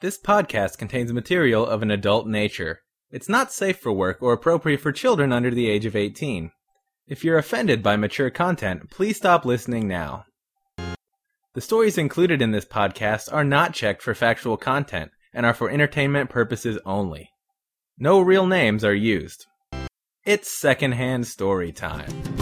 This podcast contains material of an adult nature. It's not safe for work or appropriate for children under the age of 18. If you're offended by mature content, please stop listening now. The stories included in this podcast are not checked for factual content and are for entertainment purposes only. No real names are used. It's secondhand story time.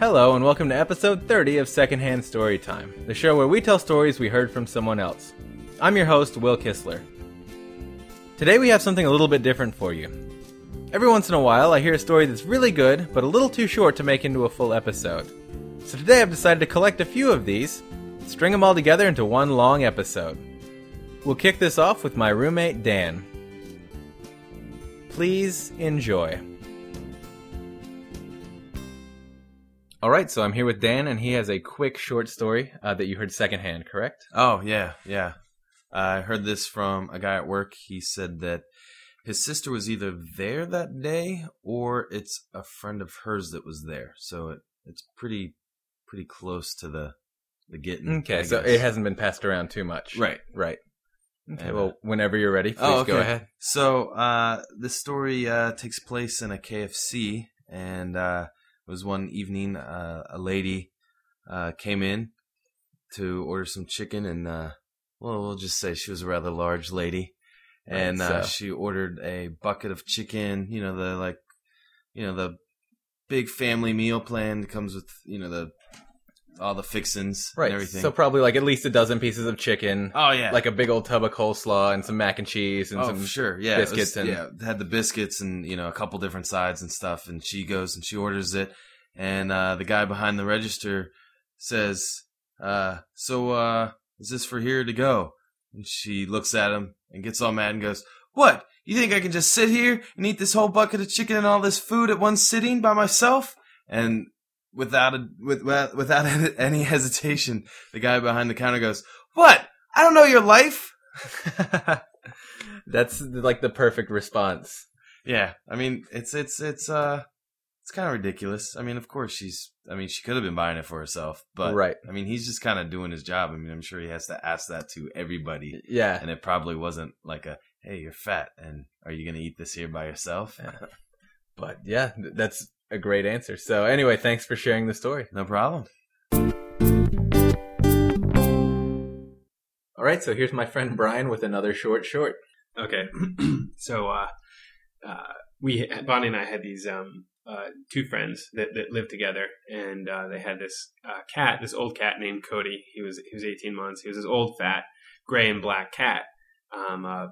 Hello, and welcome to episode 30 of Secondhand Storytime, the show where we tell stories we heard from someone else. I'm your host, Will Kistler. Today we have something a little bit different for you. Every once in a while, I hear a story that's really good, but a little too short to make into a full episode. So today I've decided to collect a few of these, string them all together into one long episode. We'll kick this off with my roommate, Dan. Please enjoy. All right, so I'm here with Dan, and he has a quick short story uh, that you heard secondhand, correct? Oh yeah, yeah. I heard this from a guy at work. He said that his sister was either there that day or it's a friend of hers that was there. So it, it's pretty pretty close to the the getting. Okay, I so guess. it hasn't been passed around too much. right. Right. Okay, And, well, whenever you're ready, please Oh, okay. go ahead. So uh, this story uh, takes place in a KFC, and uh, was one evening uh, a lady uh, came in to order some chicken, and uh, well, we'll just say she was a rather large lady, and uh, so- she ordered a bucket of chicken. You know the like, you know the big family meal plan that comes with you know the all the fixins Right. and everything. So probably like at least a dozen pieces of chicken, oh yeah, like a big old tub of coleslaw, and some mac and cheese, and oh, some sure. Yeah, it was- biscuits and- yeah, had the biscuits and you know a couple different sides and stuff. And she goes and she orders it, and uh, the guy behind the register says, uh, "So uh, is this for here to go?" And she looks at him and gets all mad and goes, "What? You think I can just sit here and eat this whole bucket of chicken and all this food at one sitting by myself?" And without a, with, without any hesitation, the guy behind the counter goes, "What? I don't know your life." That's like the perfect response. Yeah, I mean, it's it's it's uh, it's kind of ridiculous. I mean, of course she's. I mean, she could have been buying it for herself, but Right. I mean, he's just kind of doing his job. I mean, I'm sure he has to ask that to everybody, Yeah. and it probably wasn't like a, "Hey, you're fat, and are you gonna eat this here by yourself?" But yeah, that's a great answer. So anyway, thanks for sharing the story. no problem. All right, so here's my friend Brian with another short short. Okay, so uh, uh, we Bonnie and I had these um, uh, two friends that, that lived together, and uh, they had this uh, cat, this old cat named Cody. He was he was 18 months. He was this old, fat, gray and black cat, um, uh,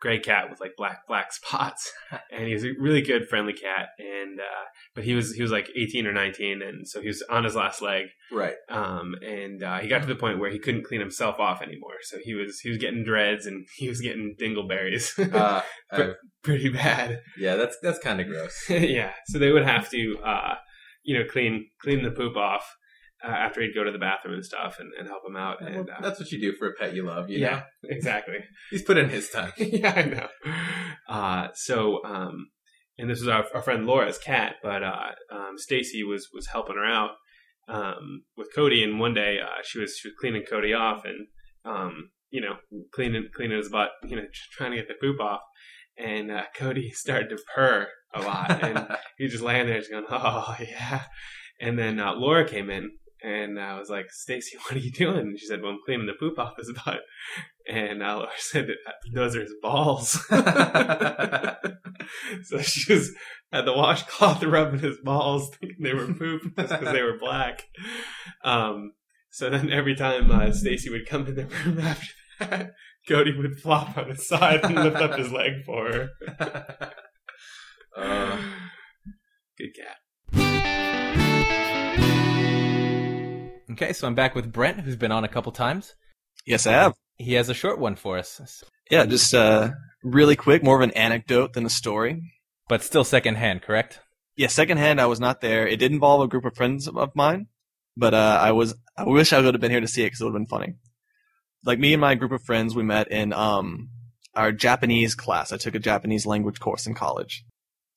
gray cat with like black black spots, and he was a really good, friendly cat. And uh, but he was he was like 18 or 19, and so he was on his last leg. Right. Um, and uh, he got to the point where he couldn't clean himself off anymore. So he was he was getting dreads and he was getting dingleberries, Uh, But- pretty bad. yeah, that's that's kind of gross. yeah. So they would have to, uh, you know, clean clean the poop off uh, after he'd go to the bathroom and stuff, and, and help him out. And uh, that's what you do for a pet you love. You yeah, know? exactly. he's put in his time. yeah, I know. Uh, so, um, and this was our, our friend Laura's cat, but uh, um, Stacy was was helping her out um, with Cody. And one day uh, she was she was cleaning Cody off, and um, you know, cleaning cleaning his butt, you know, trying to get the poop off. And uh, Cody started to purr a lot, and he just laying there, just going, "Oh yeah." And then uh, Laura came in, and I was like, "Stacy, what are you doing?" And she said, "Well, I'm cleaning the poop off his butt." And I said, "Those are his balls." so she was had the washcloth rubbing his balls, thinking they were poop just because they were black. Um, so then every time uh, Stacy would come in the room after that, Cody would flop on his side and lift up his leg for her. Uh, Good cat. Okay, so I'm back with Brent, who's been on a couple times. Yes, I have. He has a short one for us, Yeah, just uh, really quick, more of an anecdote than a story. but still secondhand, correct? Yeah, secondhand, I was not there. It did involve a group of friends of mine, but uh, I was. I wish I would have been here to see it because it would have been funny. Like me and my group of friends, we met in um our Japanese class. I took a Japanese language course in college,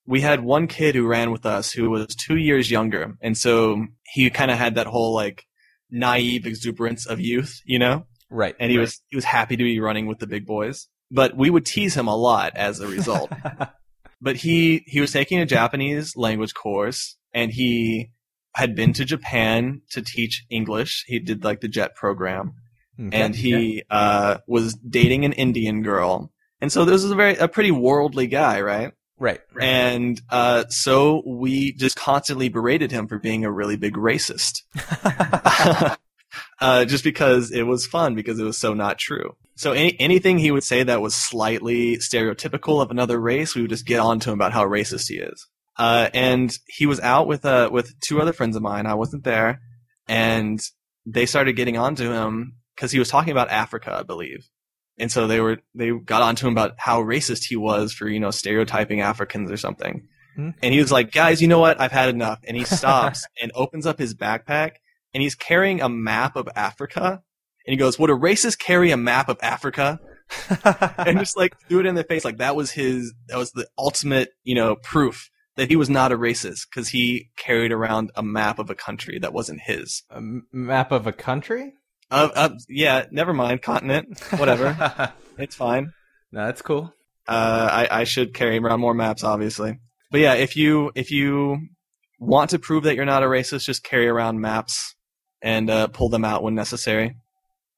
we had one kid who ran with us who was two years younger, and so he kind of had that whole like naive exuberance of youth, you know, Right. and he right. was he was happy to be running with the big boys. But we would tease him a lot as a result. but he he was taking a Japanese language course, and he had been to Japan to teach English. He did like the JET program, Okay. and he uh, was dating an Indian girl. And so this was a very a pretty worldly guy, right? Right. And uh, so we just constantly berated him for being a really big racist, uh, just because it was fun because it was so not true. So any, anything he would say that was slightly stereotypical of another race, we would just get on to him about how racist he is. Uh, and he was out with uh, with two other friends of mine. I wasn't there, and they started getting onto him because he was talking about Africa, I believe. And so they were they got onto him about how racist he was for you know stereotyping Africans or something. Hmm. And he was like, "Guys, you know what? I've had enough." And he stops and opens up his backpack, and he's carrying a map of Africa. And he goes, "Would a racist carry a map of Africa?" and just like threw it in their face, like that was his that was the ultimate you know proof that he was not a racist because he carried around a map of a country that wasn't his. a m- map of a country? Uh, uh, yeah, never mind, continent, whatever, it's fine. no, that's cool. Uh, I, I should carry around more maps, obviously. But yeah, if you if you want to prove that you're not a racist, just carry around maps and uh, pull them out when necessary.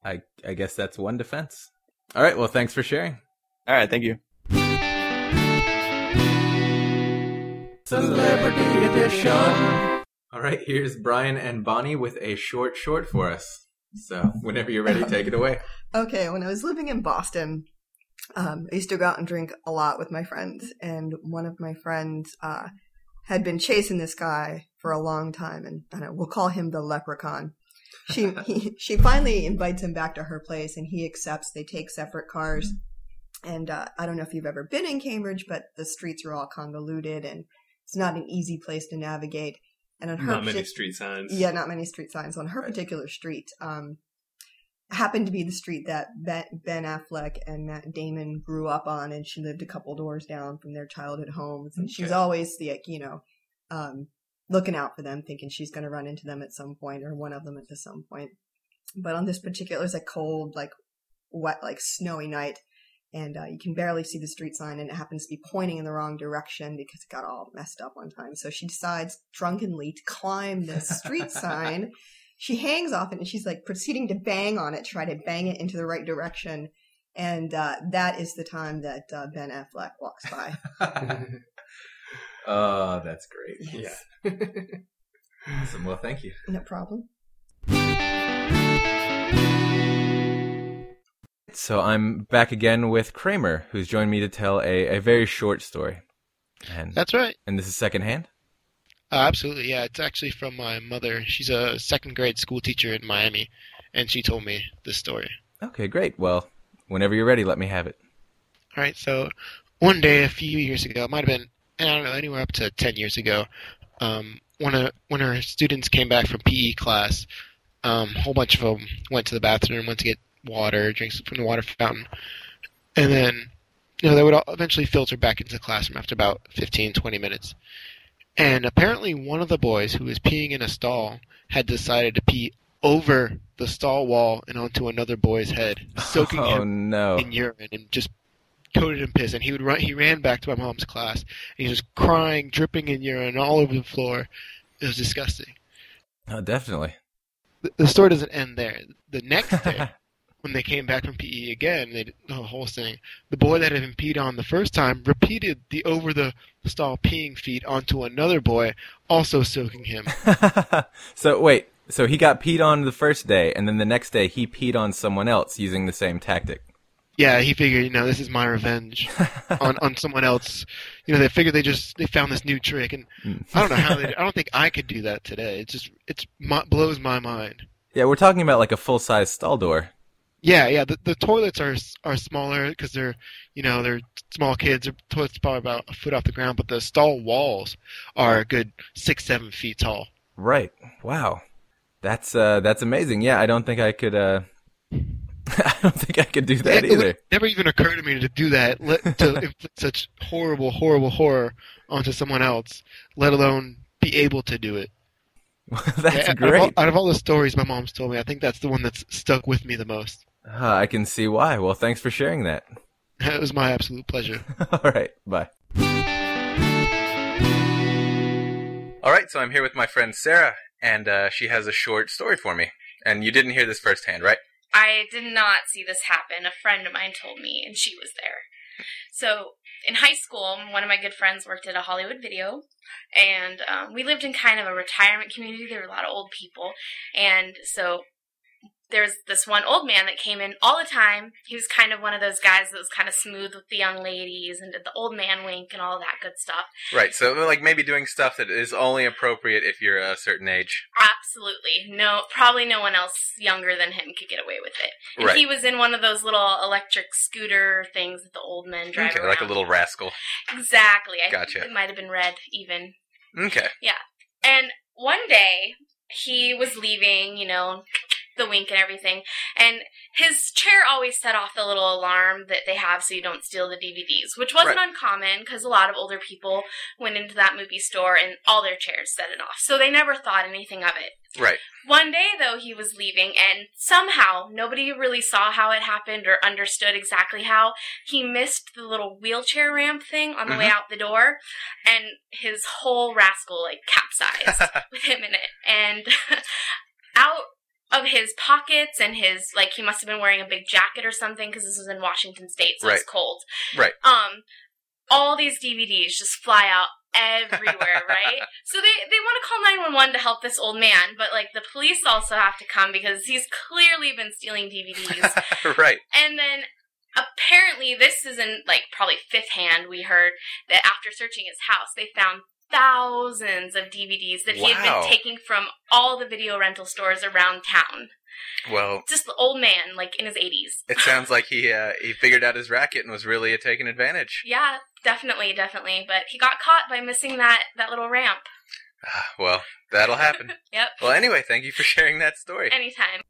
I I guess that's one defense. All right. Well, thanks for sharing. All right, thank you. Celebrity edition. All right, here's Brian and Bonnie with a short short for us. So, whenever you're ready, take it away. Okay, when I was living in Boston, um, I used to go out and drink a lot with my friends, and one of my friends uh, had been chasing this guy for a long time, and I don't know, we'll call him the leprechaun. She he, she finally invites him back to her place, and he accepts. They take separate cars, and uh, I don't know if you've ever been in Cambridge, but the streets are all convoluted, and it's not an easy place to navigate. And on her Not many street signs. yeah, not many street signs on her particular street. Um, happened to be the street that Ben, Affleck and Matt Damon grew up on, and she lived a couple doors down from their childhood homes. And she's Okay. always like, you know, um, looking out for them, thinking she's going to run into them at some point or one of them at some point. But on this particular, it's a cold, like wet, like snowy night, and uh, you can barely see the street sign, and it happens to be pointing in the wrong direction because it got all messed up one time. So she decides drunkenly to climb the street sign. She hangs off it, and she's like proceeding to bang on it, try to bang it into the right direction. And uh, that is the time that uh, Ben Affleck walks by. oh, that's great. Yeah. Awesome. Well, thank you. no problem. So I'm back again with Kramer, who's joined me to tell a, a very short story. And That's right. and this is secondhand. Uh, absolutely, yeah. It's actually from my mother. She's a second grade school teacher in Miami, and she told me this story. Okay, great. Well, whenever you're ready, let me have it. All right, so one day a few years ago, it might have been, I don't know, anywhere up to 10 years ago, um, when, a, when our students came back from PE class, um, a whole bunch of them went to the bathroom, went to get water, drinks from the water fountain, and then, you know, they would all eventually filter back into the classroom after about 15, 20 minutes. And apparently one of the boys who was peeing in a stall had decided to pee over the stall wall and onto another boy's head, soaking oh him no. in urine and just coated in piss. And he would run. He ran back to my mom's class and he was crying, dripping in urine all over the floor. It was disgusting. Oh, definitely. The, the story doesn't end there. The next day, when they came back from PE again, they did the whole thing. The boy that had been peed on the first time repeated the over the stall peeing feat onto another boy, also soaking him. so wait, so he got peed on the first day, and then the next day he peed on someone else using the same tactic. Yeah, he figured, you know, this is my revenge on on someone else. You know, they figured they just they found this new trick, and Mm. I don't know how they. I don't think I could do that today. It just it's my, blows my mind. Yeah, we're talking about like a full size stall door. Yeah, yeah. The the toilets are are smaller because they're you know they're small kids. Their toilets probably about a foot off the ground, but the stall walls are a good six seven feet tall. Right. Wow. That's uh that's amazing. Yeah, I don't think I could uh I don't think I could do that it, it either. never even occurred to me to do that, let, to inflict such horrible, horrible horror onto someone else, let alone be able to do it. That's Yeah, Out of, all, great. out of all the stories my mom's told me, I think that's the one that's stuck with me the most. Uh, I can see why. Well, thanks for sharing that. It was my absolute pleasure. All right, bye. All right, so I'm here with my friend Sarah, and uh, she has a short story for me. And you didn't hear this firsthand, right? I did not see this happen. A friend of mine told me, and she was there. So, in high school, one of my good friends worked at a Hollywood video, and um, we lived in kind of a retirement community. There were a lot of old people, and so there's this one old man that came in all the time. He was kind of one of those guys that was kind of smooth with the young ladies and did the old man wink and all that good stuff. Right, so like maybe doing stuff that is only appropriate if you're a certain age. Absolutely. No, probably no one else younger than him could get away with it. And Right. he was in one of those little electric scooter things that the old men drive Okay, around. like a little rascal. Exactly. I Gotcha. think it might have been red even. Okay. Yeah. And one day he was leaving, you know, the wink and everything, and his chair always set off the little alarm that they have so you don't steal the DVDs, which wasn't uncommon because a lot of older people went into that movie store and all their chairs set it off. So they never thought anything of it. Right. One day, though, he was leaving, and somehow nobody really saw how it happened or understood exactly how. He missed the little wheelchair ramp thing on the way mm-hmm. out the door, and his whole rascal like capsized with him in it. And of his pockets and his like, he must have been wearing a big jacket or something because this was in Washington State, so it's cold. Right. Um, all these DVDs just fly out everywhere, right? So they they want to call 911 to help this old man, but like the police also have to come because he's clearly been stealing DVDs. right. and then apparently this is in like probably fifth hand we heard that after searching his house they found thousands of DVDs that he had been taking from all the video rental stores around town. Well, Just the old man like in his 80s. it sounds like he uh, he figured out his racket and was really taking advantage. Yeah, definitely, definitely. But he got caught by missing that that little ramp. Ah, well, that'll happen. Yep. Well, anyway, thank you for sharing that story. Anytime.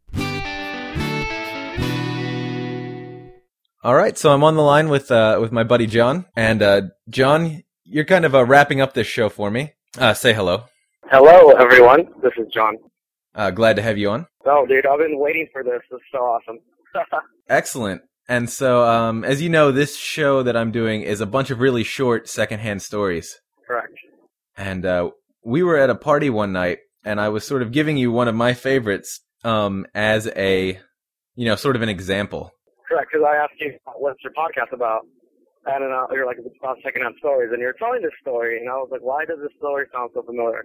All right, so I'm on the line with uh, with my buddy John, and uh, John, you're kind of uh, wrapping up this show for me. Uh, say hello. Hello, everyone. This is John. Uh, glad to have you on. Oh, dude, I've been waiting for this. This is so awesome. Excellent. And so, um, as you know, this show that I'm doing is a bunch of really short secondhand stories. Correct. And uh, we were at a party one night, and I was sort of giving you one of my favorites um, as a, you know, sort of an example. Correct, because I asked you what's your podcast about, and you're like it's about secondhand stories, and you're telling this story, and I was like, why does this story sound so familiar?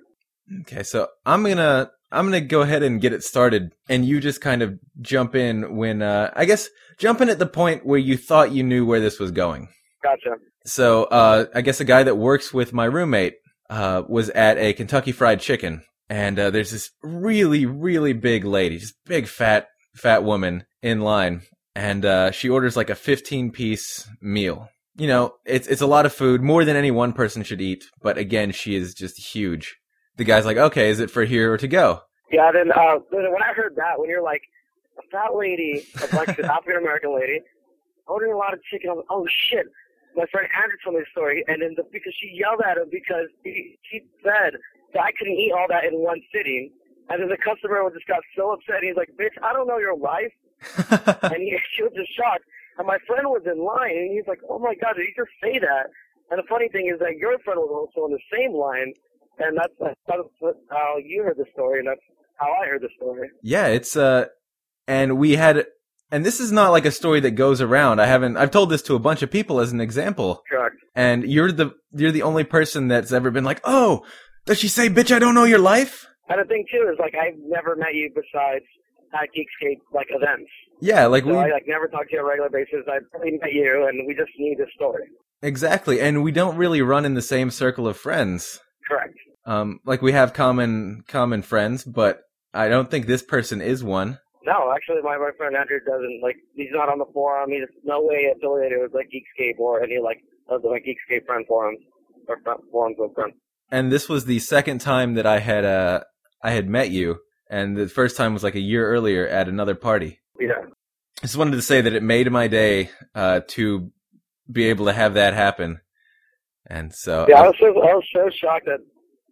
Okay, so I'm gonna I'm gonna go ahead and get it started, and you just kind of jump in when uh, I guess jump in at the point where you thought you knew where this was going. Gotcha. So uh, I guess a guy that works with my roommate uh, was at a Kentucky Fried Chicken, and uh, there's this really really big lady, just big fat fat woman in line, and uh, she orders like a 15 piece meal. You know, it's it's a lot of food, more than any one person should eat. But again, she is just huge. The guy's like, "Okay, is it for here or to go?" Yeah. Then, uh, when I heard that, when you're like a fat lady, a black African American lady, ordering a lot of chicken, I was like, oh shit. My friend Andrew told me the story, and then the, because she yelled at him because he, she said that I couldn't eat all that in one sitting, and then the customer just got so upset. He's like, "Bitch, I don't know your life," and he, she was just shocked. And my friend was in line, and he's like, "Oh my god, did you just say that?" And the funny thing is that your friend was also on the same line, and that's that's how you heard the story, and that's how I heard the story. Yeah, it's uh and we had and this is not like a story that goes around. I haven't I've told this to a bunch of people as an example. Correct. And you're the you're the only person that's ever been like, "Oh, does she say bitch I don't know your life?" And the thing too is like I've never met you besides at Geekscape like events. Yeah, like So we I like never talk to you on a regular basis. I've only met you, and we just knew this story. exactly. And we don't really run in the same circle of friends. Correct. Um like we have common common friends, but I don't think this person is one. No, actually, my, my friend Andrew doesn't like. He's not on the forum. He's no way affiliated with like Geekscape or any like of the like Geekscape friend forums or forums with friends. And this was the second time that I had uh I had met you and the first time was like a year earlier at another party. Yeah. just wanted to say that it made my day uh, to be able to have that happen. And so, Yeah, I was so I was so shocked at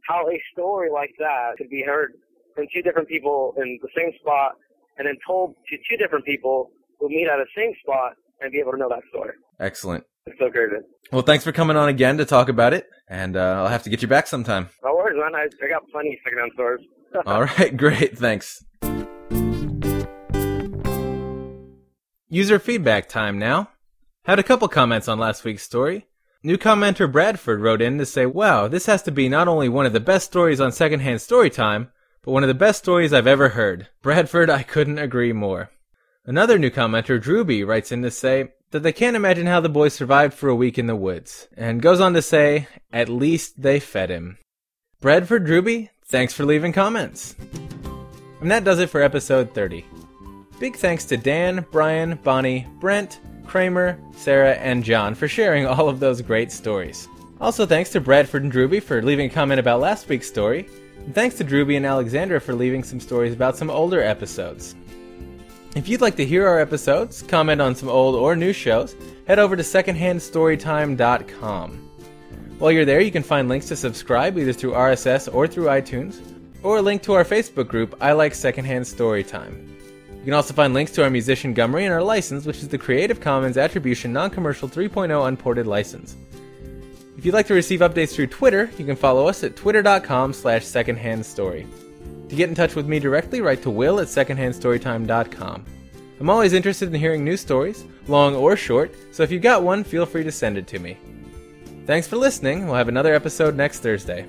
how a story like that could be heard from two different people in the same spot, and then told to two different people who meet at the same spot and be able to know that story. excellent. It's so crazy. Well, thanks for coming on again to talk about it, and uh, I'll have to get you back sometime. No worries, man. I, I got plenty of secondhand stories. All right, great, thanks. User feedback time now. Had a couple comments on last week's story. New commenter Bradford wrote in to say, Wow, this has to be not only one of the best stories on Secondhand Storytime, but one of the best stories I've ever heard. Bradford, I couldn't agree more. Another new commenter, Drewby, writes in to say that they can't imagine how the boy survived for a week in the woods, and goes on to say, At least they fed him. Bradford Drewby, thanks for leaving comments. And that does it for episode 30. Big thanks to Dan, Brian, Bonnie, Brent, Kramer, Sarah, and John for sharing all of those great stories. Also, thanks to Bradford and Druby for leaving a comment about last week's story. And thanks to Druby and Alexandra for leaving some stories about some older episodes. If you'd like to hear our episodes, comment on some old or new shows, head over to secondhandstorytime.com. While you're there, you can find links to subscribe either through RSS or through iTunes, or a link to our Facebook group, I Like Secondhand Storytime. You can also find links to our musician Gumry and our license, which is the Creative Commons Attribution Non-Commercial 3.0 Unported License. If you'd like to receive updates through Twitter, you can follow us at twitter.com slash secondhandstory. To get in touch with me directly, write to will at secondhandstorytime.com. I'm always interested in hearing new stories, long or short, so if you've got one, feel free to send it to me. Thanks for listening. We'll have another episode next Thursday.